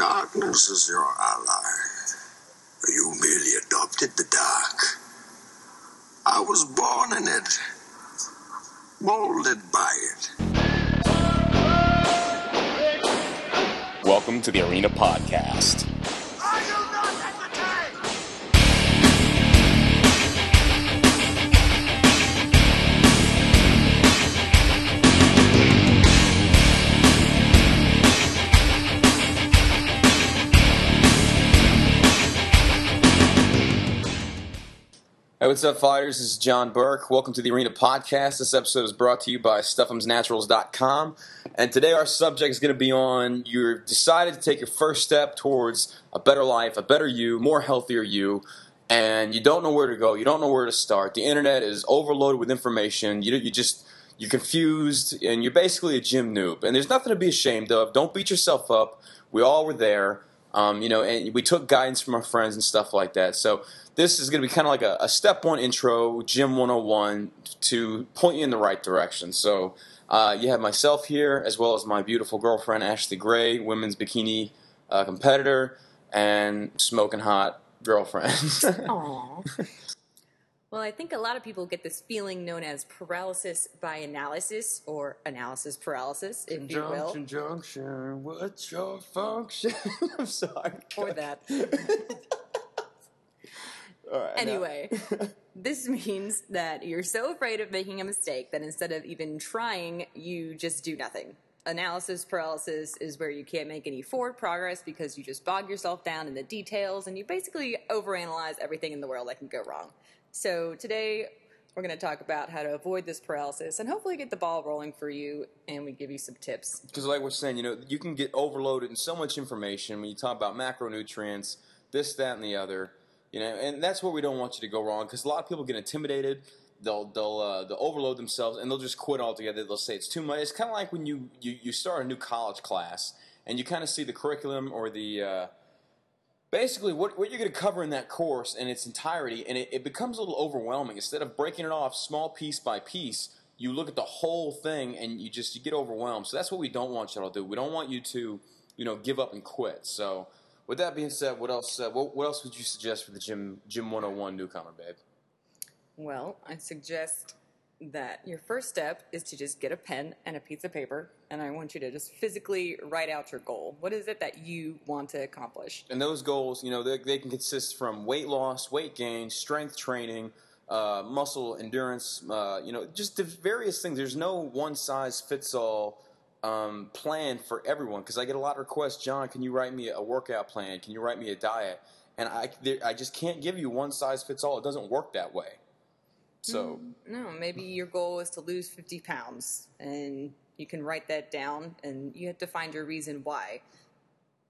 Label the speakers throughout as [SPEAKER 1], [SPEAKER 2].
[SPEAKER 1] darkness is your ally. You merely adopted the dark. I was born in it, molded by it.
[SPEAKER 2] Welcome to the Arena Podcast. Hey, what's up, fighters? This is John Burke. Welcome to the Arena Podcast. This episode is brought to you by Stuff'emsNaturals.com. And today our subject is going to be on you've decided to take your first step towards a better life, a better you, more healthier you, and you don't know where to go. You don't know where to start. The internet is overloaded with information. You, you just, you're confused, and you're basically a gym noob. And there's nothing to be ashamed of. Don't beat yourself up. We all were there. Um, you know, and we took guidance from our friends and stuff like that. So this is going to be kind of like a, a step one intro, Gym 101, to point you in the right direction. So uh, you have myself here, as well as my beautiful girlfriend, Ashley Gray, women's bikini uh, competitor, and smoking hot girlfriend.
[SPEAKER 3] Aw. Well, I think a lot of people get this feeling known as paralysis by analysis or analysis paralysis, if you will.
[SPEAKER 2] Junction, junction, what's your function? I'm sorry.
[SPEAKER 3] Or that.
[SPEAKER 2] Right,
[SPEAKER 3] Anyway, this means that you're so afraid of making a mistake that instead of even trying, you just do nothing. Analysis paralysis is where you can't make any forward progress because you just bog yourself down in the details and you basically overanalyze everything in the world that can go wrong. So today we're going to talk about how to avoid this paralysis and hopefully get the ball rolling for you and we give you some tips.
[SPEAKER 2] Because, like we're saying, you know, you can get overloaded in so much information when you talk about macronutrients, this, that, and the other. You know, and that's where we don't want you to go wrong. Because a lot of people get intimidated. They'll they'll uh, they'll overload themselves and they'll just quit altogether. They'll say it's too much. It's kind of like when you, you you start a new college class and you kind of see the curriculum or the uh, basically what, what you're going to cover in that course in its entirety, and it, it becomes a little overwhelming. Instead of breaking it off small piece by piece, you look at the whole thing and you just you get overwhelmed. So that's what we don't want you to do. We don't want you to you know give up and quit. So with that being said, what else uh, what, what else would you suggest for the gym gym 101 newcomer, babe?
[SPEAKER 3] Well, I suggest that your first step is to just get a pen and a piece of paper, and I want you to just physically write out your goal. What is it that you want to accomplish?
[SPEAKER 2] And those goals, you know, they, they can consist from weight loss, weight gain, strength training, uh, muscle endurance, uh, you know, just the various things. There's no one size fits all um, plan for everyone because I get a lot of requests. John, can you write me a workout plan? Can you write me a diet? And I, I just can't give you one size fits all. It doesn't work that way. So mm,
[SPEAKER 3] No, maybe your goal is to lose 50 pounds, and you can write that down, and you have to find your reason why.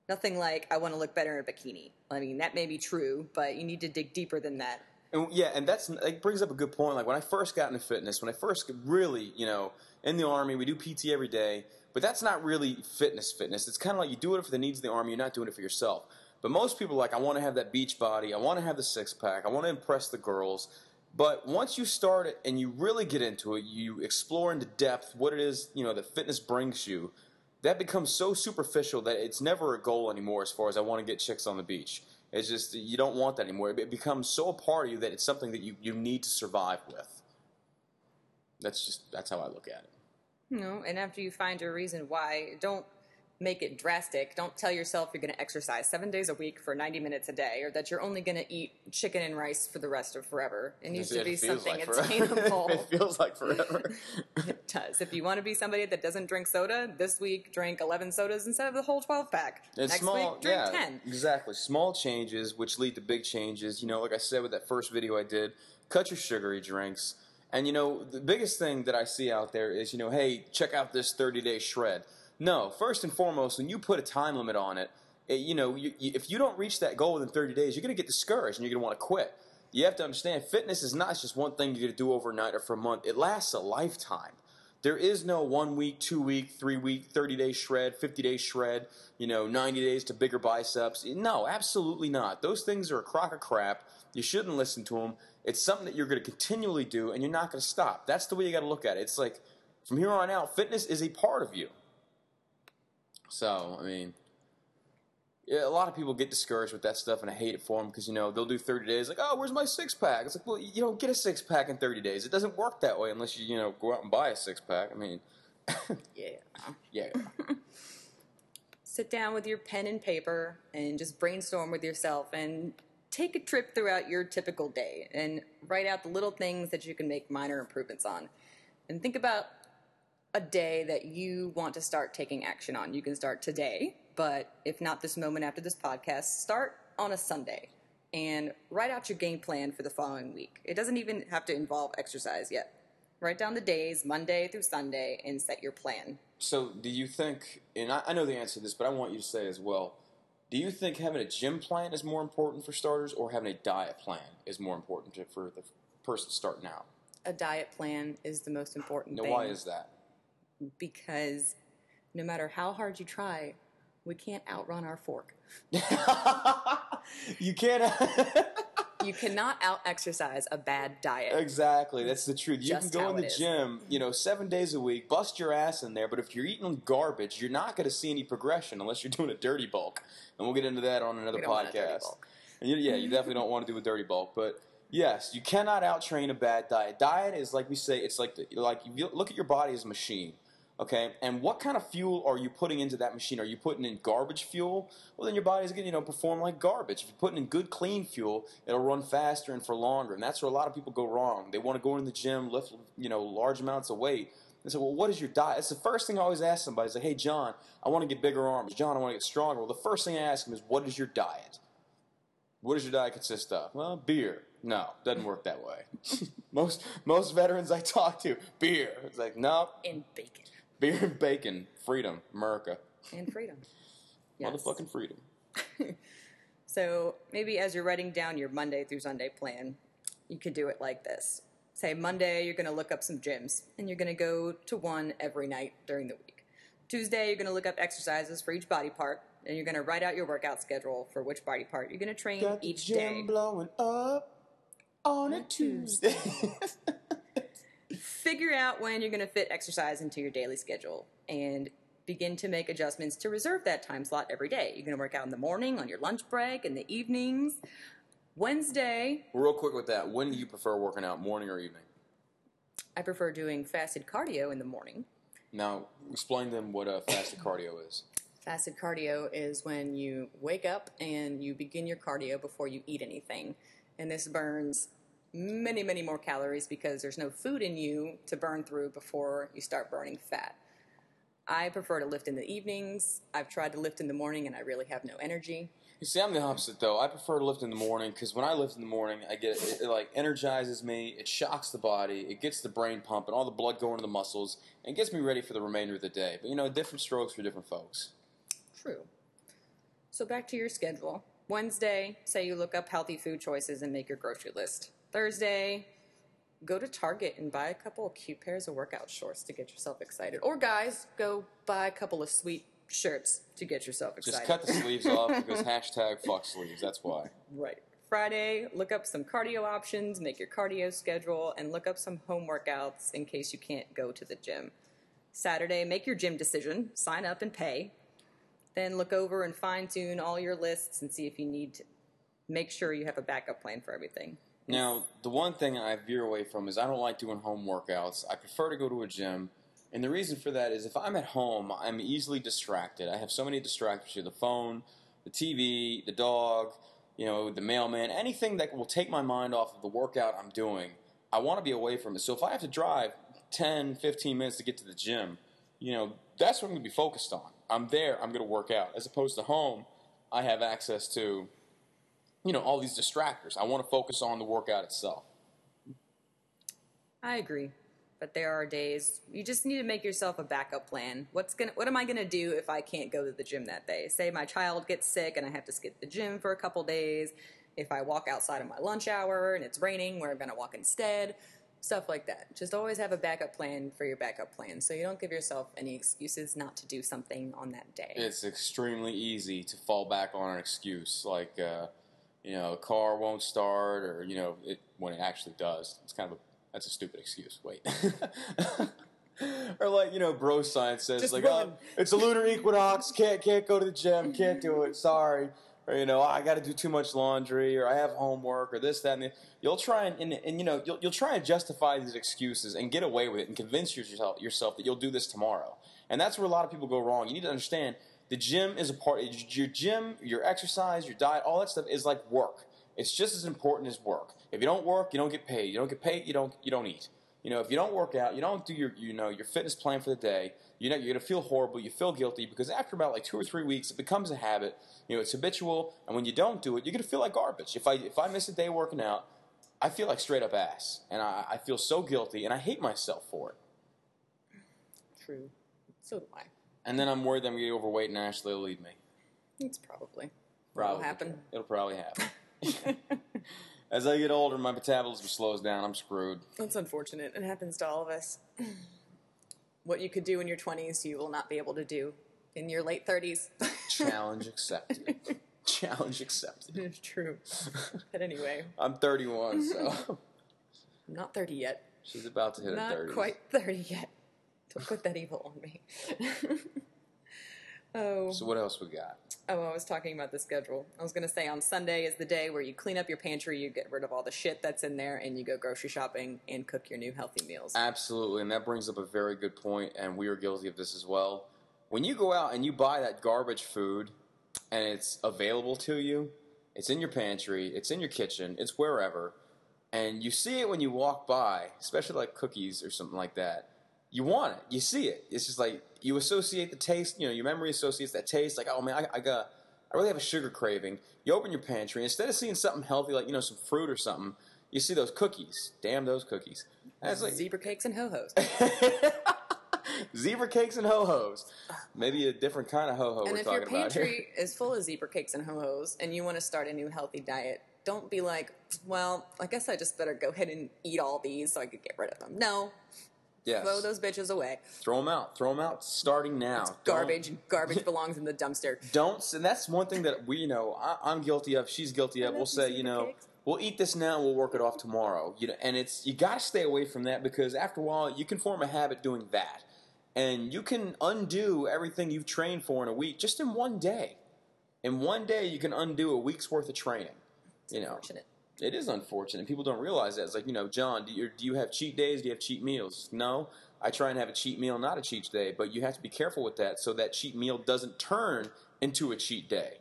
[SPEAKER 3] Nothing like, I want to look better in a bikini. I mean, that may be true, but you need to dig deeper than that.
[SPEAKER 2] And yeah, and that's it brings up a good point. Like when I first got into fitness, when I first really, you know, in the army, we do PT every day, but that's not really fitness. Fitness. It's kind of like you do it for the needs of the army. You're not doing it for yourself. But most people are like, I want to have that beach body. I want to have the six pack. I want to impress the girls. But once you start it and you really get into it, you explore into depth what it is, you know, that fitness brings you. That becomes so superficial that it's never a goal anymore. As far as I want to get chicks on the beach, it's just you don't want that anymore. It becomes so a part of you that it's something that you, you need to survive with. That's just that's how I look at it.
[SPEAKER 3] Know, and after you find your reason why, don't make it drastic. Don't tell yourself you're going to exercise seven days a week for 90 minutes a day, or that you're only going to eat chicken and rice for the rest of forever. It needs to be something
[SPEAKER 2] like
[SPEAKER 3] attainable.
[SPEAKER 2] it feels like forever.
[SPEAKER 3] It does. If you want to be somebody that doesn't drink soda, this week drink 11 sodas instead of the whole 12 pack.
[SPEAKER 2] It's
[SPEAKER 3] Next
[SPEAKER 2] small,
[SPEAKER 3] week, drink
[SPEAKER 2] yeah,
[SPEAKER 3] 10.
[SPEAKER 2] exactly. Small changes which lead to big changes. You know, like I said with that first video I did, cut your sugary drinks. And you know, the biggest thing that I see out there is, you know, hey, check out this 30 day shred. No, first and foremost, when you put a time limit on it, it you know, you, you, if you don't reach that goal within 30 days, you're going to get discouraged and you're going to want to quit. You have to understand, fitness is not just one thing you're going to do overnight or for a month. It lasts a lifetime. There is no one week, two week, three week, 30 day shred, 50 day shred, you know, 90 days to bigger biceps. No, absolutely not. Those things are a crock of crap. You shouldn't listen to them. It's something that you're going to continually do and you're not going to stop. That's the way you got to look at it. It's like from here on out, fitness is a part of you. So, I mean, Yeah, a lot of people get discouraged with that stuff, and I hate it for them because you know they'll do 30 days, like, oh, where's my six pack? It's like, well, you don't get a six pack in 30 days. It doesn't work that way unless you you know go out and buy a six pack. I mean,
[SPEAKER 3] Yeah.
[SPEAKER 2] yeah,
[SPEAKER 3] Sit down with your pen and paper and just brainstorm with yourself and take a trip throughout your typical day and write out the little things that you can make minor improvements on. And think about a day that you want to start taking action on. You can start today, but if not this moment after this podcast, start on a Sunday and write out your game plan for the following week. It doesn't even have to involve exercise yet. Write down the days, Monday through Sunday, and set your plan.
[SPEAKER 2] So, do you think, and I, I know the answer to this, but I want you to say as well. Do you think having a gym plan is more important for starters, or having a diet plan is more important to, for the person starting out?
[SPEAKER 3] A diet plan is the most important
[SPEAKER 2] Now,
[SPEAKER 3] thing.
[SPEAKER 2] why is that?
[SPEAKER 3] Because no matter how hard you try, we can't outrun our fork.
[SPEAKER 2] you can't.
[SPEAKER 3] You cannot out exercise a bad diet.
[SPEAKER 2] exactly, that's the truth. You
[SPEAKER 3] Just
[SPEAKER 2] can go in the gym, you know, seven days a week, bust your ass in there, but if you're eating garbage, you're not going to see any progression unless you're doing a dirty bulk. And we'll get into that on another
[SPEAKER 3] We don't want a dirty
[SPEAKER 2] podcast. And you, yeah, you definitely don't want to do a dirty bulk, but yes, you cannot outtrain a bad diet. Diet is like we say, it's like the, like you look at your body as a machine. Okay, and what kind of fuel are you putting into that machine? Are you putting in garbage fuel? Well, then your body's going to you know perform like garbage. If you're putting in good clean fuel, it'll run faster and for longer. And that's where a lot of people go wrong. They want to go in the gym, lift you know large amounts of weight. They say, well, what is your diet? It's the first thing I always ask somebody. Is hey, John, I want to get bigger arms. John, I want to get stronger. Well, the first thing I ask them is, what is your diet? What does your diet consist of? Well, beer. No, doesn't work that way. most most veterans I talk to, beer. It's like, no,
[SPEAKER 3] And bacon.
[SPEAKER 2] Beer and bacon, freedom, America,
[SPEAKER 3] And freedom. Yes.
[SPEAKER 2] motherfucking freedom.
[SPEAKER 3] So maybe as you're writing down your Monday through Sunday plan, you could do it like this. Say Monday, you're going to look up some gyms, and you're going to go to one every night during the week. Tuesday, you're going to look up exercises for each body part, and you're going to write out your workout schedule for which body part you're going to train
[SPEAKER 2] Got the
[SPEAKER 3] each
[SPEAKER 2] gym
[SPEAKER 3] day.
[SPEAKER 2] blowing up on a Tuesday.
[SPEAKER 3] Figure out when you're going to fit exercise into your daily schedule and begin to make adjustments to reserve that time slot every day. You're going to work out in the morning, on your lunch break, in the evenings. Wednesday,
[SPEAKER 2] Real quick with that, when do you prefer working out, morning or evening?
[SPEAKER 3] I prefer doing fasted cardio in the morning.
[SPEAKER 2] Now, explain them what a fasted cardio is.
[SPEAKER 3] Fasted cardio is when you wake up and you begin your cardio before you eat anything. And this burns many, many more calories because there's no food in you to burn through before you start burning fat. I prefer to lift in the evenings. I've tried to lift in the morning and I really have no energy.
[SPEAKER 2] You see, I'm the opposite though. I prefer to lift in the morning because when I lift in the morning, I get it, it like energizes me. It shocks the body. It gets the brain pumping, all the blood going to the muscles, and gets me ready for the remainder of the day. But you know, different strokes for different folks.
[SPEAKER 3] True. So back to your schedule. Wednesday, say you look up healthy food choices and make your grocery list. Thursday, go to Target and buy a couple of cute pairs of workout shorts to get yourself excited. Or guys, go buy a couple of sweet shirts to get yourself excited.
[SPEAKER 2] Just cut the sleeves off because hashtag fuck sleeves. That's why.
[SPEAKER 3] Right. Friday, look up some cardio options, make your cardio schedule, and look up some home workouts in case you can't go to the gym. Saturday, make your gym decision, sign up and pay. Then look over and fine tune all your lists and see if you need to make sure you have a backup plan for everything.
[SPEAKER 2] Now, the one thing I veer away from is I don't like doing home workouts. I prefer to go to a gym. And the reason for that is if I'm at home, I'm easily distracted. I have so many distractions the phone, the TV, the dog, you know, the mailman, anything that will take my mind off of the workout I'm doing. I want to be away from it. So if I have to drive 10, 15 minutes to get to the gym, you know, that's what I'm going to be focused on. I'm there, I'm going to work out. As opposed to home, I have access to you know, all these distractors. I want to focus on the workout itself.
[SPEAKER 3] I agree. But there are days you just need to make yourself a backup plan. What's gonna what am I gonna do if I can't go to the gym that day? Say my child gets sick and I have to skip the gym for a couple days. If I walk outside of my lunch hour and it's raining, where I'm gonna walk instead. Stuff like that. Just always have a backup plan for your backup plan so you don't give yourself any excuses not to do something on that day.
[SPEAKER 2] It's extremely easy to fall back on an excuse, like uh, you know, a car won't start, or you know, it when it actually does. It's kind of a that's a stupid excuse. Wait, or like you know, bro science says
[SPEAKER 3] Just
[SPEAKER 2] like, oh, it's a lunar equinox. Can't can't go to the gym. Can't do it. Sorry. Or you know, I got to do too much laundry, or I have homework, or this, that, and the. You'll try and, and, and you know, you'll you'll try and justify these excuses and get away with it and convince yourself yourself that you'll do this tomorrow. And that's where a lot of people go wrong. You need to understand the gym is a part. Your gym, your exercise, your diet, all that stuff is like work. It's just as important as work. If you don't work, you don't get paid. You don't get paid, you don't you don't eat. You know, if you don't work out, you don't do your you know your fitness plan for the day. You know, you're gonna feel horrible. You feel guilty because after about like two or three weeks, it becomes a habit. You know, it's habitual, and when you don't do it, you're gonna feel like garbage. If I if I miss a day working out, I feel like straight up ass, and I, I feel so guilty, and I hate myself for it.
[SPEAKER 3] True. So do I.
[SPEAKER 2] And then I'm worried that I'm gonna get overweight, and Ashley will leave me.
[SPEAKER 3] It's probably.
[SPEAKER 2] Probably
[SPEAKER 3] What'll happen.
[SPEAKER 2] It'll probably happen. As I get older, my metabolism slows down. I'm screwed.
[SPEAKER 3] That's unfortunate. It happens to all of us. What you could do in your 20s, you will not be able to do in your late 30s.
[SPEAKER 2] Challenge accepted. Challenge accepted.
[SPEAKER 3] it's true. But anyway,
[SPEAKER 2] I'm 31, so
[SPEAKER 3] I'm not 30 yet.
[SPEAKER 2] she's about to hit 30.
[SPEAKER 3] Not quite 30 yet. Don't put that evil on me. oh.
[SPEAKER 2] So what else we got?
[SPEAKER 3] Oh, I was talking about the schedule. I was going to say on Sunday is the day where you clean up your pantry, you get rid of all the shit that's in there, and you go grocery shopping and cook your new healthy meals.
[SPEAKER 2] Absolutely, and that brings up a very good point, and we are guilty of this as well. When you go out and you buy that garbage food, and it's available to you, it's in your pantry, it's in your kitchen, it's wherever, and you see it when you walk by, especially like cookies or something like that. You want it. You see it. It's just like you associate the taste. You know, your memory associates that taste. Like, oh man, I, I got, I really have a sugar craving. You open your pantry instead of seeing something healthy like you know some fruit or something, you see those cookies. Damn those cookies. And it's like
[SPEAKER 3] Zebra cakes and ho-hos.
[SPEAKER 2] zebra cakes and ho hos. Maybe a different kind of ho ho
[SPEAKER 3] and
[SPEAKER 2] we're
[SPEAKER 3] if your
[SPEAKER 2] talking about here.
[SPEAKER 3] pantry is full of zebra cakes and ho-hos and you want to start a new healthy diet, don't be like, well, I guess I just better go ahead and eat all these so I could get rid of them. No,
[SPEAKER 2] Yes.
[SPEAKER 3] throw those bitches away.
[SPEAKER 2] Throw them out. Throw them out starting now. Don't-
[SPEAKER 3] Garbage. Garbage belongs in the dumpster.
[SPEAKER 2] don't and that's one thing that we you know I, i'm guilty of she's guilty of we'll say you know
[SPEAKER 3] cakes.
[SPEAKER 2] we'll eat this now we'll work it off tomorrow you know and it's you got to stay away from that because after a while you can form a habit doing that and you can undo everything you've trained for in a week just in one day in one day you can undo a week's worth of training you know
[SPEAKER 3] Unfortunate.
[SPEAKER 2] It is unfortunate. People don't realize that. It's like, you know, John, do you, do you have cheat days? Do you have cheat meals? No. I try and have a cheat meal, not a cheat day, but you have to be careful with that so that cheat meal doesn't turn into a cheat day.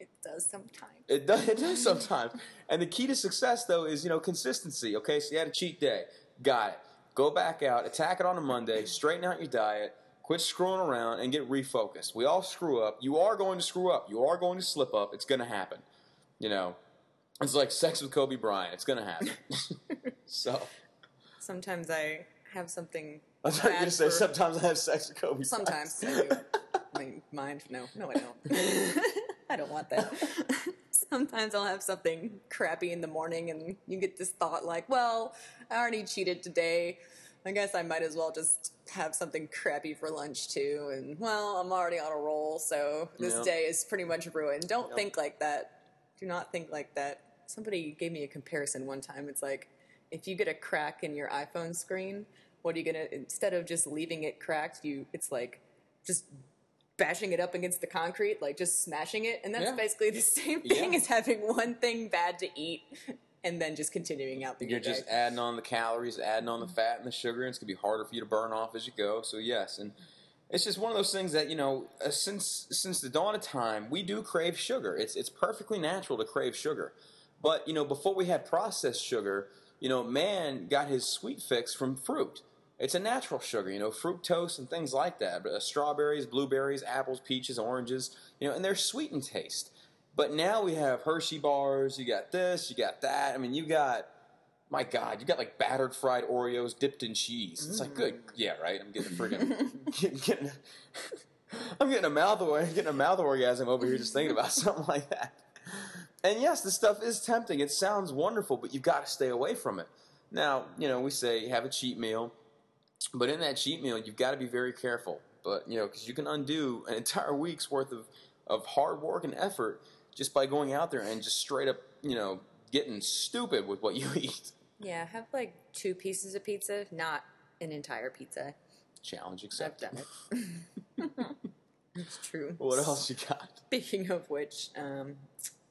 [SPEAKER 3] It does sometimes.
[SPEAKER 2] It does, it does sometimes. And the key to success, though, is, you know, consistency. Okay, so you had a cheat day. Got it. Go back out, attack it on a Monday, straighten out your diet, quit screwing around, and get refocused. We all screw up. You are going to screw up. You are going to slip up. It's going to happen. You know, it's like sex with Kobe Bryant. It's going to happen. so,
[SPEAKER 3] Sometimes I have something.
[SPEAKER 2] I thought you were going to say sometimes I have sex with Kobe
[SPEAKER 3] Sometimes I do. My mind, no, no, I don't. I don't want that. Sometimes I'll have something crappy in the morning, and you get this thought like, "Well, I already cheated today. I guess I might as well just have something crappy for lunch too." And well, I'm already on a roll, so this
[SPEAKER 2] Yep.
[SPEAKER 3] day is pretty much ruined. Don't
[SPEAKER 2] Yep.
[SPEAKER 3] think like that. Do not think like that. Somebody gave me a comparison one time. It's like if you get a crack in your iPhone screen, what are you gonna instead of just leaving it cracked, you it's like just bashing it up against the concrete, like just smashing it. And that's
[SPEAKER 2] Yeah.
[SPEAKER 3] basically the same thing
[SPEAKER 2] Yeah.
[SPEAKER 3] as having one thing bad to eat and then just continuing out the
[SPEAKER 2] You're just
[SPEAKER 3] day.
[SPEAKER 2] adding on the calories, adding on the fat and the sugar, and it's gonna be harder for you to burn off as you go. So yes, and it's just one of those things that you know, uh, since since the dawn of time, we do crave sugar. It's it's perfectly natural to crave sugar, but you know, before we had processed sugar, you know, man got his sweet fix from fruit. It's a natural sugar, you know, fructose and things like that. Uh, strawberries, blueberries, apples, peaches, oranges, you know, and they're sweet in taste. But now we have Hershey bars. You got this, you got that. I mean, you got my God, you got like battered fried Oreos dipped in cheese. It's like good, yeah, right. I'm getting a friggin' getting, getting I'm getting a mouth or getting a mouth orgasm over here just thinking about something like that. And yes, this stuff is tempting. It sounds wonderful, but you've got to stay away from it. Now, you know, we say have a cheat meal, but in that cheat meal, you've got to be very careful. But you know, because you can undo an entire week's worth of of hard work and effort just by going out there and just straight up, you know, getting stupid with what you eat.
[SPEAKER 3] Yeah, have like two pieces of pizza, not an entire pizza.
[SPEAKER 2] Challenge
[SPEAKER 3] I've
[SPEAKER 2] accepted.
[SPEAKER 3] done it. it's true.
[SPEAKER 2] What else you got?
[SPEAKER 3] Speaking of which, um,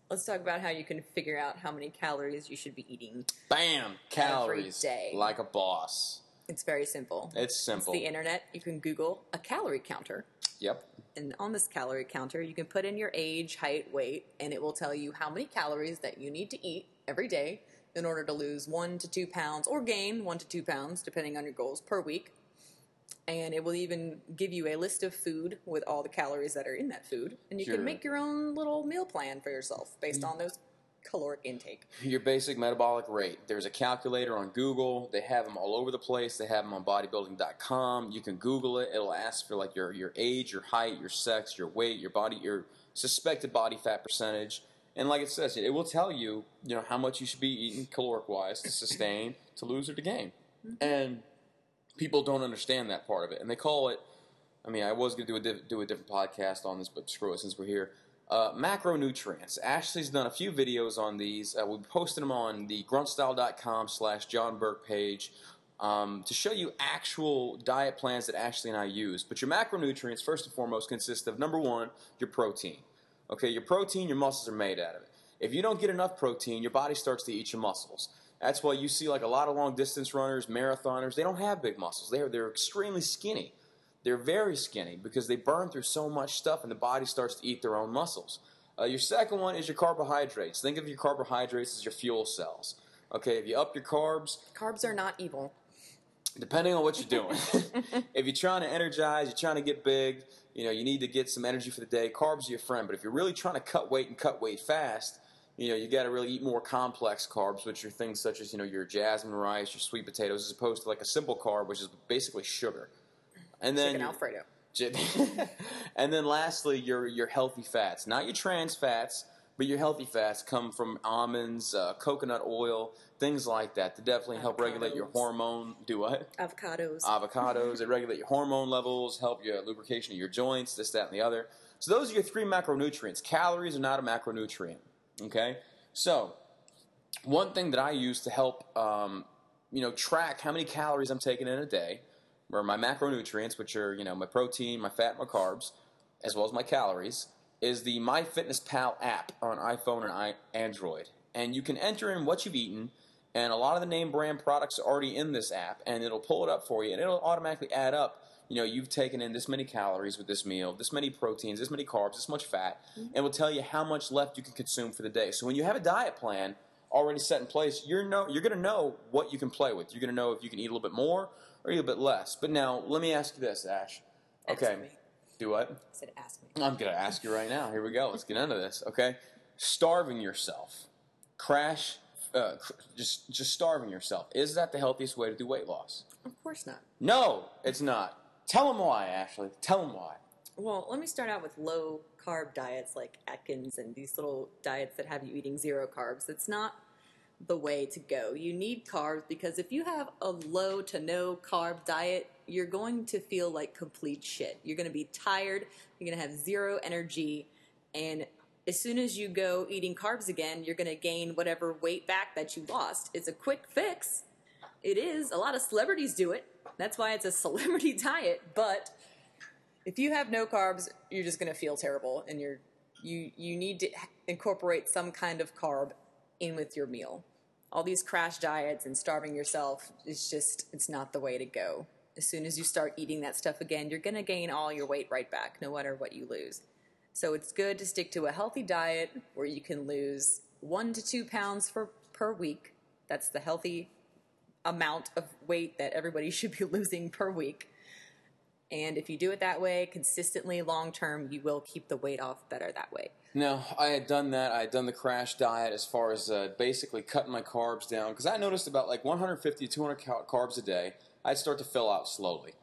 [SPEAKER 3] let's talk about how you can figure out how many calories you should be eating.
[SPEAKER 2] Bam! Calories.
[SPEAKER 3] day.
[SPEAKER 2] Like a boss.
[SPEAKER 3] It's very simple.
[SPEAKER 2] It's simple.
[SPEAKER 3] It's the internet. You can Google a calorie counter.
[SPEAKER 2] Yep.
[SPEAKER 3] And on this calorie counter, you can put in your age, height, weight, and it will tell you how many calories that you need to eat every day in order to lose one to two pounds or gain one to two pounds, depending on your goals per week. And it will even give you a list of food with all the calories that are in that food. And you
[SPEAKER 2] Sure.
[SPEAKER 3] can make your own little meal plan for yourself based mm. on those caloric intake.
[SPEAKER 2] Your basic metabolic rate. There's a calculator on Google. They have them all over the place. They have them on bodybuilding.com. You can Google it. It'll ask for like your, your age, your height, your sex, your weight, your body, your suspected body fat percentage. And like it says, it will tell you, you know, how much you should be eating caloric wise to sustain, to lose, or to gain. Mm-hmm. And people don't understand that part of it, and they call it. I mean, I was going to do a do a different podcast on this, but screw it since we're here. Uh, macronutrients. Ashley's done a few videos on these. Uh, we posted them on the gruntstyle.com slash John Burke page um, to show you actual diet plans that Ashley and I use. But your macronutrients, first and foremost, consist of number one, your protein. Okay, your protein, your muscles are made out of it. If you don't get enough protein, your body starts to eat your muscles. That's why you see like a lot of long distance runners, marathoners, they don't have big muscles. They're they're extremely skinny. They're very skinny because they burn through so much stuff and the body starts to eat their own muscles. Uh, your second one is your carbohydrates. Think of your carbohydrates as your fuel cells. Okay, if you up your carbs,
[SPEAKER 3] Carbs are not evil.
[SPEAKER 2] depending on what you're doing. if you're trying to energize, you're trying to get big, you know, you need to get some energy for the day, carbs are your friend. But if you're really trying to cut weight and cut weight fast, you know, you got to really eat more complex carbs, which are things such as, you know, your jasmine rice, your sweet potatoes, as opposed to like a simple carb, which is basically sugar. And then
[SPEAKER 3] Chicken Alfredo.
[SPEAKER 2] and then lastly, your your healthy fats, not your trans fats, but your healthy fats come from almonds, uh, coconut oil, things like that to definitely help regulate your hormone. Do what?
[SPEAKER 3] Avocados.
[SPEAKER 2] Avocados. they regulate your hormone levels, help your lubrication of your joints, this, that, and the other. So those are your three macronutrients. Calories are not a macronutrient. Okay, so one thing that I use to help, um, you know, track how many calories I'm taking in a day, or my macronutrients, which are you know my protein, my fat, my carbs, as well as my calories, is the MyFitnessPal app on iPhone and Android, and you can enter in what you've eaten. And a lot of the name brand products are already in this app, and it'll pull it up for you, and it'll automatically add up. You know, you've taken in this many calories with this meal, this many proteins, this many carbs, this much fat, and will tell you how much left you can consume for the day. So when you have a diet plan already set in place, you're know you're going to know what you can play with. You're going to know if you can eat a little bit more or eat a little bit less. But now, let me ask you this, Ash.
[SPEAKER 3] Ask
[SPEAKER 2] Okay,
[SPEAKER 3] me.
[SPEAKER 2] do what?
[SPEAKER 3] I said, ask me.
[SPEAKER 2] I'm going to ask you right now. Here we go. Let's get into this. Okay, starving yourself, crash, uh, just just starving yourself. Is that the healthiest way to do weight loss?
[SPEAKER 3] Of course not.
[SPEAKER 2] No, it's not. Tell them why, Ashley. Tell them why.
[SPEAKER 3] Well, let me start out with low carb diets like Atkins and these little diets that have you eating zero carbs. It's not the way to go. You need carbs because if you have a low to no carb diet, you're going to feel like complete shit. You're going to be tired, you're going to have zero energy, and as soon as you go eating carbs again, you're going to gain whatever weight back that you lost. It's a quick fix. It is. A lot of celebrities do it. That's why it's a celebrity diet, but if you have no carbs, you're just going to feel terrible, and you're you you need to incorporate some kind of carb in with your meal. All these crash diets and starving yourself is just it's not the way to go. As soon as you start eating that stuff again, you're going to gain all your weight right back, no matter what you lose. So it's good to stick to a healthy diet where you can lose one to two pounds for, per week. That's the healthy amount of weight that everybody should be losing per week. And if you do it that way consistently, long term, you will keep the weight off better that way.
[SPEAKER 2] No, I had done that. I had done the crash diet as far as uh, basically cutting my carbs down because I noticed about like 150 200 cal- carbs a day, I'd start to fill out slowly.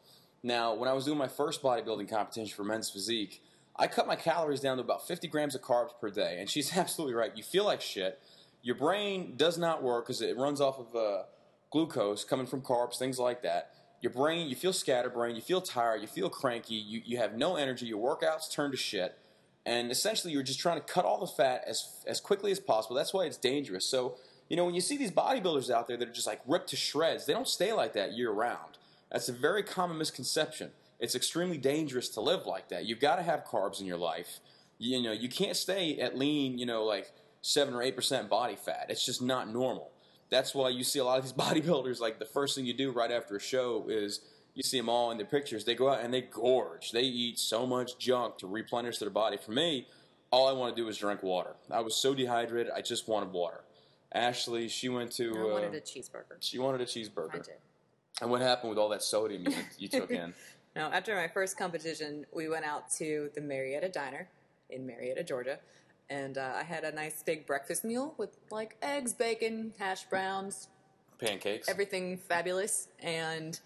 [SPEAKER 2] Now, when I was doing my first bodybuilding competition for men's physique, I cut my calories down to about 50 grams of carbs per day. And she's absolutely right. You feel like shit. Your brain does not work because it runs off of uh, glucose coming from carbs, things like that. Your brain, you feel scatterbrained, you feel tired, you feel cranky, you, you have no energy, your workouts turn to shit and essentially you're just trying to cut all the fat as as quickly as possible. That's why it's dangerous. So you know when you see these bodybuilders out there that are just like ripped to shreds, they don't stay like that year round. That's a very common misconception. It's extremely dangerous to live like that. You've got to have carbs in your life. You, know, you can't stay at lean, you know, like seven or eight percent body fat. It's just not normal. That's why you see a lot of these bodybuilders. Like the first thing you do right after a show is you see them all in their pictures. They go out and they gorge. They eat so much junk to replenish their body. For me, all I want to do is drink water. I was so dehydrated, I just wanted water. Ashley, she went to.
[SPEAKER 3] I wanted
[SPEAKER 2] uh,
[SPEAKER 3] a cheeseburger.
[SPEAKER 2] she wanted a cheeseburger.
[SPEAKER 3] I did.
[SPEAKER 2] And what happened with all that sodium you, you took in?
[SPEAKER 3] Now, after my first competition, we went out to the Marietta Diner in Marietta, Georgia, and uh, I had a nice big breakfast meal with like eggs, bacon, hash browns,
[SPEAKER 2] Pancakes.
[SPEAKER 3] everything fabulous. And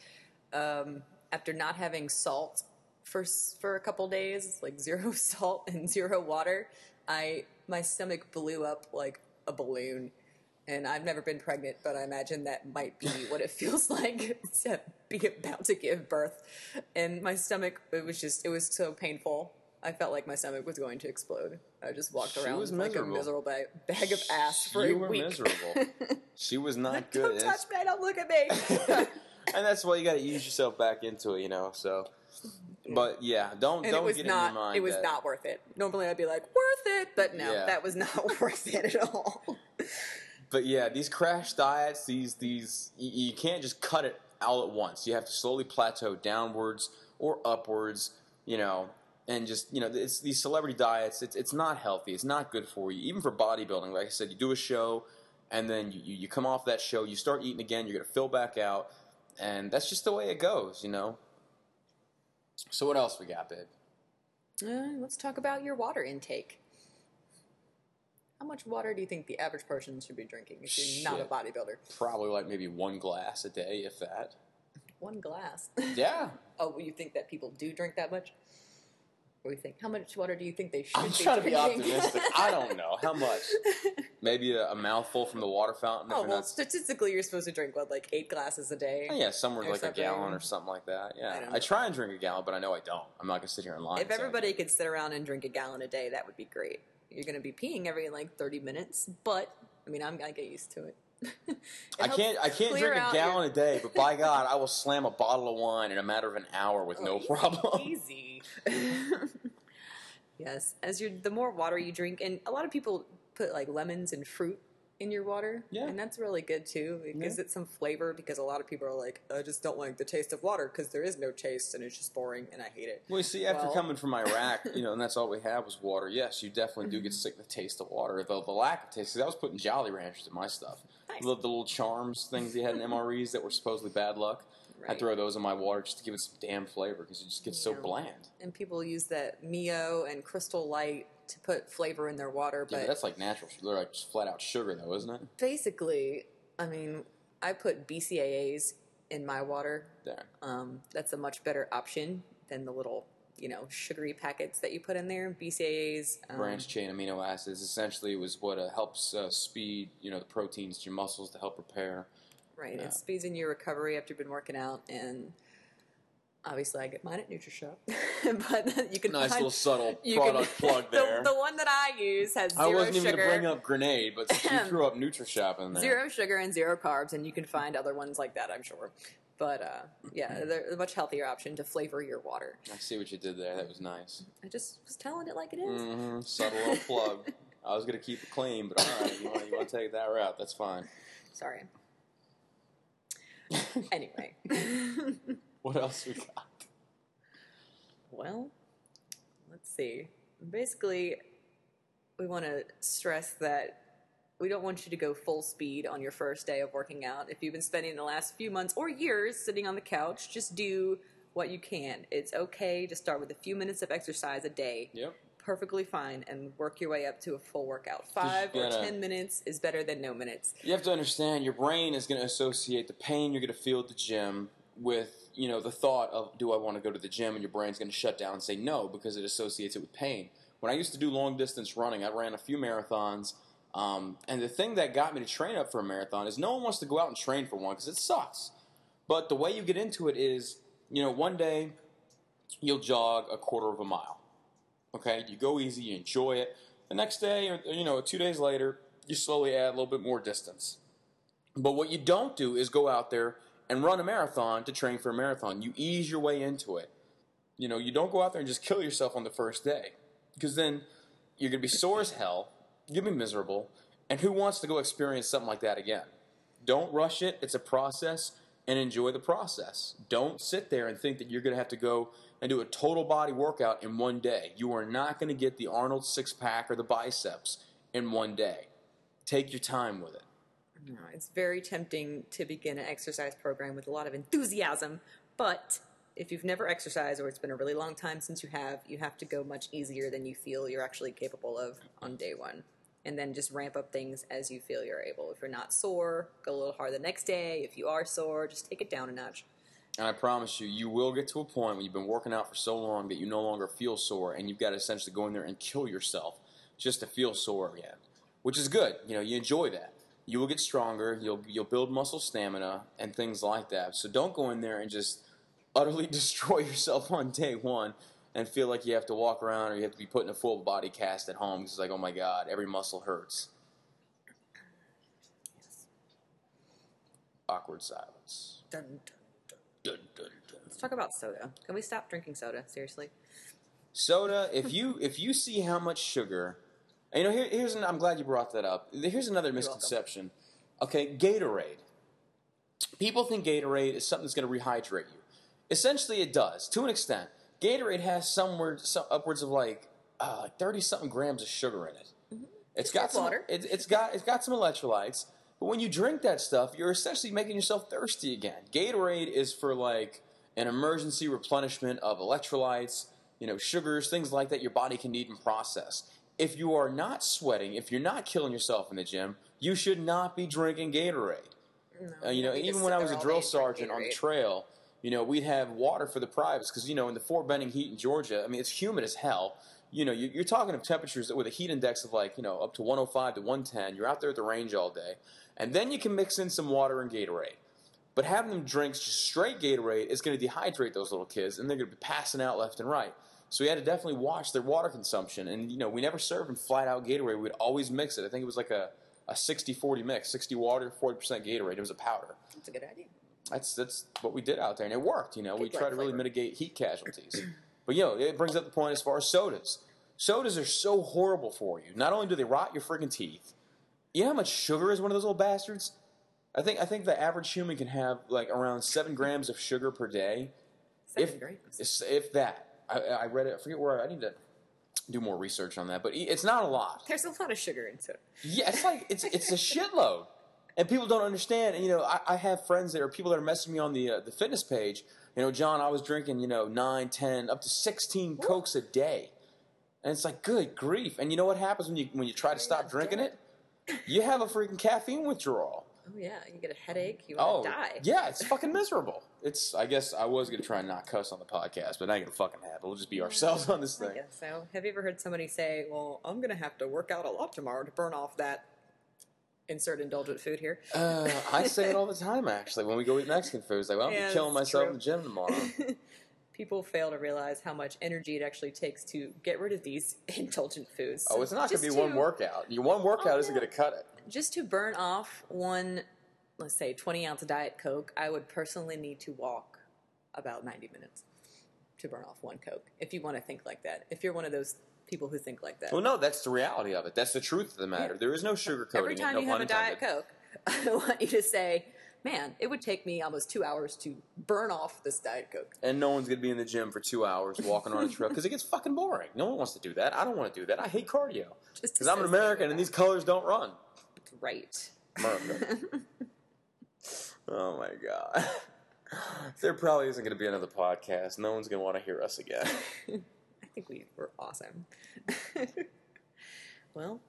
[SPEAKER 3] um, after not having salt for for a couple days, like zero salt and zero water, I my stomach blew up like a balloon. And I've never been pregnant, but I imagine that might be what it feels like to be about to give birth. And my stomach, it was just, it was so painful. I felt like my stomach was going to explode. I just walked
[SPEAKER 2] She
[SPEAKER 3] around like a
[SPEAKER 2] miserable.
[SPEAKER 3] bag, bag of ass for
[SPEAKER 2] you
[SPEAKER 3] a
[SPEAKER 2] were
[SPEAKER 3] week.
[SPEAKER 2] miserable. she was not good.
[SPEAKER 3] Don't touch me! Don't look at me!
[SPEAKER 2] and that's why you got to ease yourself back into it, you know. So, but yeah, don't
[SPEAKER 3] and
[SPEAKER 2] don't get
[SPEAKER 3] not
[SPEAKER 2] in your mind.
[SPEAKER 3] it was
[SPEAKER 2] that-
[SPEAKER 3] not worth it normally i'd be like worth it but no
[SPEAKER 2] Yeah.
[SPEAKER 3] that was not worth it at all
[SPEAKER 2] But yeah, these crash diets, these these you, you can't just cut it all at once. You have to slowly plateau downwards or upwards, you know, and just you know, it's these celebrity diets. It's it's not healthy. It's not good for you, even for bodybuilding. Like I said, you do a show, and then you, you come off that show, you start eating again, you're gonna fill back out, and that's just the way it goes, you know. So what else we got, babe?
[SPEAKER 3] Uh, let's talk about your water intake how much water do you think the average person should be drinking if you're not a bodybuilder
[SPEAKER 2] Probably like maybe one glass a day, if that.
[SPEAKER 3] one glass
[SPEAKER 2] Yeah,
[SPEAKER 3] oh you think that people do drink that much what do you think how much water do you think they should
[SPEAKER 2] I'm
[SPEAKER 3] be
[SPEAKER 2] trying to be optimistic. I don't know how much. Maybe a, a mouthful from the water fountain.
[SPEAKER 3] oh well
[SPEAKER 2] not-
[SPEAKER 3] statistically you're supposed to drink what like eight glasses a day
[SPEAKER 2] Oh, yeah, somewhere
[SPEAKER 3] or
[SPEAKER 2] like
[SPEAKER 3] something.
[SPEAKER 2] a gallon or something like that. Yeah,
[SPEAKER 3] don't
[SPEAKER 2] I, try and drink a gallon, but I know I don't. I'm not gonna sit here and lie.
[SPEAKER 3] if
[SPEAKER 2] and
[SPEAKER 3] everybody could sit around and drink a gallon a day, that would be great. You're going to be peeing every like 30 minutes, but I mean, I'm gonna get used to it. It
[SPEAKER 2] I can't. I can't drink a gallon
[SPEAKER 3] your-
[SPEAKER 2] a day, but by God, I will slam a bottle of wine in a matter of an hour with oh, no
[SPEAKER 3] Oh, easy,
[SPEAKER 2] problem.
[SPEAKER 3] Easy. yes, as you're the more water you drink, and a lot of people put like lemons and fruit in your water,
[SPEAKER 2] Yeah.
[SPEAKER 3] and that's really good too. It gives it some flavor because a lot of people are like, I just don't like the taste of water because there is no taste and it's just boring, and I hate it.
[SPEAKER 2] Well, you see, after
[SPEAKER 3] Well-
[SPEAKER 2] coming from Iraq, you know, and that's all we had was water. Yes, you definitely do get
[SPEAKER 3] Mm-hmm.
[SPEAKER 2] sick of the taste of water, though the lack of taste. 'cause I was putting Jolly Ranchers in my stuff.
[SPEAKER 3] Nice.
[SPEAKER 2] The, the little charms things they had in MREs that were supposedly bad luck. I throw those in my water just to give it some damn flavor because it just gets so
[SPEAKER 3] Yeah.
[SPEAKER 2] bland.
[SPEAKER 3] And people use that Mio and Crystal Light to put flavor in their water,
[SPEAKER 2] Yeah,
[SPEAKER 3] but
[SPEAKER 2] but that's like natural. They're like flat out sugar, though, isn't it?
[SPEAKER 3] basically, I mean, I put BCAAs in my water.
[SPEAKER 2] There.
[SPEAKER 3] Um, that's a much better option than the little, you know, sugary packets that you put in there. BCAAs. Um,
[SPEAKER 2] Branch chain amino acids essentially was what uh, helps uh, speed, you know, the proteins to your muscles to help repair.
[SPEAKER 3] Right. It speeds in your recovery after you've been working out, and obviously, I get mine at NutriShop. but you can
[SPEAKER 2] Nice
[SPEAKER 3] find,
[SPEAKER 2] little subtle product
[SPEAKER 3] can-
[SPEAKER 2] plug there.
[SPEAKER 3] The, the one that I use has zero
[SPEAKER 2] I wasn't even
[SPEAKER 3] sugar.
[SPEAKER 2] going to bring up grenade, but you threw up NutriShop in there.
[SPEAKER 3] zero sugar and zero carbs, and you can find other ones like that, I'm sure. But uh, yeah, they're a much healthier option to flavor your water.
[SPEAKER 2] I see what you did there. That was nice.
[SPEAKER 3] I just was telling it like it is.
[SPEAKER 2] hmm Subtle little plug. I was going to keep it clean, but all right, you want, you want to take that route? That's fine.
[SPEAKER 3] Sorry. anyway,
[SPEAKER 2] What else we got?
[SPEAKER 3] well, let's see. Basically, we want to stress that we don't want you to go full speed on your first day of working out. If you've been spending the last few months or years sitting on the couch, just do what you can. It's okay to start with a few minutes of exercise a day.
[SPEAKER 2] Yep.
[SPEAKER 3] Perfectly fine, and work your way up to a full workout. Five or
[SPEAKER 2] gotta-
[SPEAKER 3] ten minutes is better than no minutes.
[SPEAKER 2] You have to understand your brain is going to associate the pain you're going to feel at the gym with, you know, the thought of, do I want to go to the gym? And your brain's going to shut down and say no because it associates it with pain. When I used to do long distance running, I ran a few marathons. Um, and the thing that got me to train up for a marathon is no one wants to go out and train for one because it sucks. But the way you get into it is, you know, one day you'll jog a quarter of a mile. Okay, you go easy, you enjoy it. The next day, or you know, two days later, you slowly add a little bit more distance. But what you don't do is go out there and run a marathon to train for a marathon. You ease your way into it. You know, you don't go out there and just kill yourself on the first day because then you're going to be sore as hell, you'll be miserable, and who wants to go experience something like that again? Don't rush it. It's a process and enjoy the process. Don't sit there and think that you're going to have to go and do a total body workout in one day. You are not going to get the Arnold six pack or the biceps in one day. Take your time with it.
[SPEAKER 3] No, it's very tempting to begin an exercise program with a lot of enthusiasm, but if you've never exercised or it's been a really long time since you have, you have to go much easier than you feel you're actually capable of on day one. And then just ramp up things as you feel you're able. If you're not sore, go a little hard the next day. If you are sore, just take it down a notch.
[SPEAKER 2] And I promise you, you will get to a point when you've been working out for so long that you no longer feel sore, and you've got to essentially go in there and kill yourself just to feel sore again, which is good. You know, you enjoy that. You will get stronger. You'll you'll build muscle stamina and things like that. So don't go in there and just utterly destroy yourself on day one and feel like you have to walk around or you have to be put in a full body cast at home because it's like, oh my god, every muscle hurts. Awkward silence.
[SPEAKER 3] Dun, dun.
[SPEAKER 2] Dun, dun, dun.
[SPEAKER 3] Let's talk about soda. Can we stop drinking soda? Seriously.
[SPEAKER 2] Soda, if you if you see how much sugar, you know, here, here's an, I'm glad you brought that up. Here's another misconception. Okay, Gatorade. People think Gatorade is something that's going to rehydrate you. Essentially, it does to an extent. Gatorade has somewhere some, upwards of like uh, thirty something grams of sugar in it. It's got
[SPEAKER 3] like
[SPEAKER 2] some.
[SPEAKER 3] water.
[SPEAKER 2] It, it's got it's got some electrolytes. But when you drink that stuff, you're essentially making yourself thirsty again. Gatorade is for like an emergency replenishment of electrolytes, you know, sugars, things like that your body can need and process. If you are not sweating, if you're not killing yourself in the gym, you should not be drinking Gatorade.
[SPEAKER 3] No,
[SPEAKER 2] Uh, you know, even when I was a drill
[SPEAKER 3] day and drink
[SPEAKER 2] sergeant on the trail, you know, we'd have water for the privates because you know in the Fort Benning heat in Georgia, I mean it's humid as hell. You know, you- you're talking of temperatures with a heat index of like you know up to 105 to 110. You're out there at the range all day, and then you can mix in some water and Gatorade. But having them drink just straight Gatorade is going to dehydrate those little kids, and they're going to be passing out left and right. So we had to definitely watch their water consumption, and you know we never served them flat out Gatorade. We'd always mix it. I think it was like a a 60-40 mix, 60 water, 40% Gatorade. It was a powder.
[SPEAKER 3] That's a good idea.
[SPEAKER 2] That's that's what we did out there, and it worked. You know, we try to really mitigate heat casualties. but you know, it brings up the point as far as sodas. Sodas are so horrible for you. Not only do they rot your freaking teeth, you know how much sugar is one of those little bastards. I think I think the average human can have like around seven grams of sugar per day,
[SPEAKER 3] Seven
[SPEAKER 2] if
[SPEAKER 3] grams.
[SPEAKER 2] if- that. I, I read it. I forget where. I need to do more research on that, but it's not a lot.
[SPEAKER 3] There's a lot of sugar in soda.
[SPEAKER 2] Yeah, it's like it's it's a shitload, and people don't understand. And you know, I, I have friends that are people that are messaging me on the uh, the fitness page. You know, John, I was drinking you know nine, ten, up to sixteen cokes a day, and it's like good grief. And you know what happens when you when you try to stop drinking it? You have a freaking caffeine withdrawal.
[SPEAKER 3] Oh yeah, you get a headache. You
[SPEAKER 2] Oh,
[SPEAKER 3] die.
[SPEAKER 2] yeah, it's fucking miserable. It's. I guess I was gonna try and not cuss on the podcast, but I ain't gonna fucking happen. We'll just be ourselves on this
[SPEAKER 3] I
[SPEAKER 2] thing.
[SPEAKER 3] guess so. Have you ever heard somebody say, "Well, I'm going to have to work out a lot tomorrow to burn off that insert indulgent food here"?
[SPEAKER 2] Uh, I say it all the time, actually. When we go eat Mexican food, it's like, well, I'm
[SPEAKER 3] Yeah,
[SPEAKER 2] killing myself
[SPEAKER 3] true.
[SPEAKER 2] in the gym tomorrow.
[SPEAKER 3] People fail to realize how much energy it actually takes to get rid of these indulgent foods.
[SPEAKER 2] Oh, it's not going to be one workout. Your one workout
[SPEAKER 3] Oh,
[SPEAKER 2] isn't going to cut it.
[SPEAKER 3] Just to burn off one, let's say, 20 ounce Diet Coke, I would personally need to walk about 90 minutes to burn off one Coke. If you want to think like that, if you're one of those people who think like that.
[SPEAKER 2] Well, no, that's the reality of it. That's the truth of the matter.
[SPEAKER 3] Yeah.
[SPEAKER 2] There is no sugarcoating
[SPEAKER 3] Every
[SPEAKER 2] it.
[SPEAKER 3] time
[SPEAKER 2] No
[SPEAKER 3] you have a Diet. Coke, I want you to say, man, it would take me almost two hours to burn off this Diet Coke.
[SPEAKER 2] And no one's going to be in the gym for two hours walking on a trail because it gets fucking boring. No one wants to do that. I don't want to do that. I hate cardio because I'm an American and these colors don't run.
[SPEAKER 3] Right.
[SPEAKER 2] America. oh my god. There probably isn't going to be another podcast. No one's going to want to hear us again.
[SPEAKER 3] Think we were awesome. well,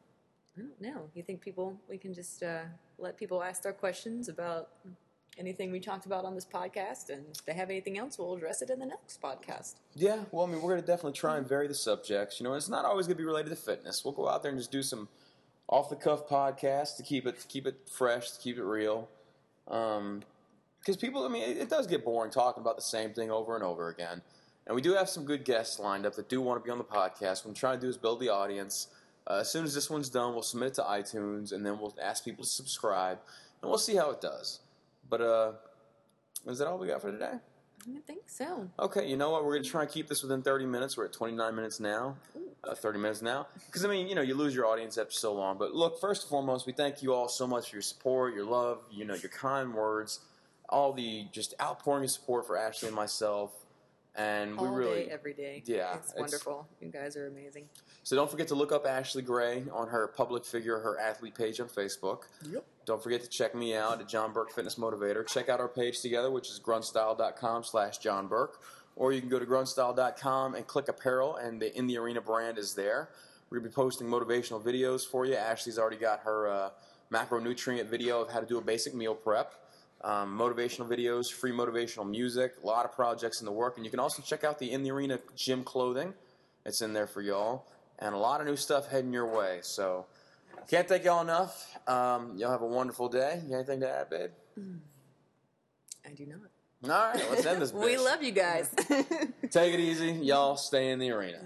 [SPEAKER 3] I don't know. You think people, we can just uh, let people ask their questions about anything we talked about on this podcast, and if they have anything else, we'll address it in the next podcast.
[SPEAKER 2] Yeah, well, I mean, we're going to definitely try and vary the subjects. You know, it's not always going to be related to fitness. We'll go out there and just do some off the cuff podcasts to keep it to keep it fresh, to keep it real. Um, because people, I mean, it, it does get boring talking about the same thing over and over again. And we do have some good guests lined up that do want to be on the podcast. What I'm trying to do is build the audience. Uh, as soon as this one's done, we'll submit it to iTunes, and then we'll ask people to subscribe, and we'll see how it does. But uh, Is that all we got for today?
[SPEAKER 3] I think so.
[SPEAKER 2] Okay, you know what? We're going to try and keep this within 30 minutes. We're at 29 minutes now, uh, 30 minutes now. Because, I mean, you know, you lose your audience after so long. But look, first and foremost, we thank you all so much for your support, your love, you know, your kind words, all the just outpouring of support for Ashley and myself. And we
[SPEAKER 3] All
[SPEAKER 2] really.
[SPEAKER 3] day, every day.
[SPEAKER 2] Yeah,
[SPEAKER 3] it's
[SPEAKER 2] it's-
[SPEAKER 3] wonderful. You guys are amazing.
[SPEAKER 2] So don't forget to look up Ashley Gray on her public figure, her athlete page on Facebook.
[SPEAKER 3] Yep.
[SPEAKER 2] Don't forget to check me out at John Burke Fitness Motivator. Check out our page together, which is gruntstyle.com slash John Burke. Or you can go to gruntstyle.com and click apparel, and the In the Arena brand is there. We're going to be posting motivational videos for you. Ashley's already got her uh, macronutrient video of how to do a basic meal prep. Um, motivational videos, free motivational music, a lot of projects in the work. And you can also check out the In the Arena gym clothing. It's in there for y'all. And a lot of new stuff heading your way. So can't thank y'all enough. Um, y'all have a wonderful day. You got anything to add, babe?
[SPEAKER 3] I do not.
[SPEAKER 2] All right, let's end this.
[SPEAKER 3] We
[SPEAKER 2] bitch.
[SPEAKER 3] love you guys.
[SPEAKER 2] Take it easy. Y'all stay in the arena.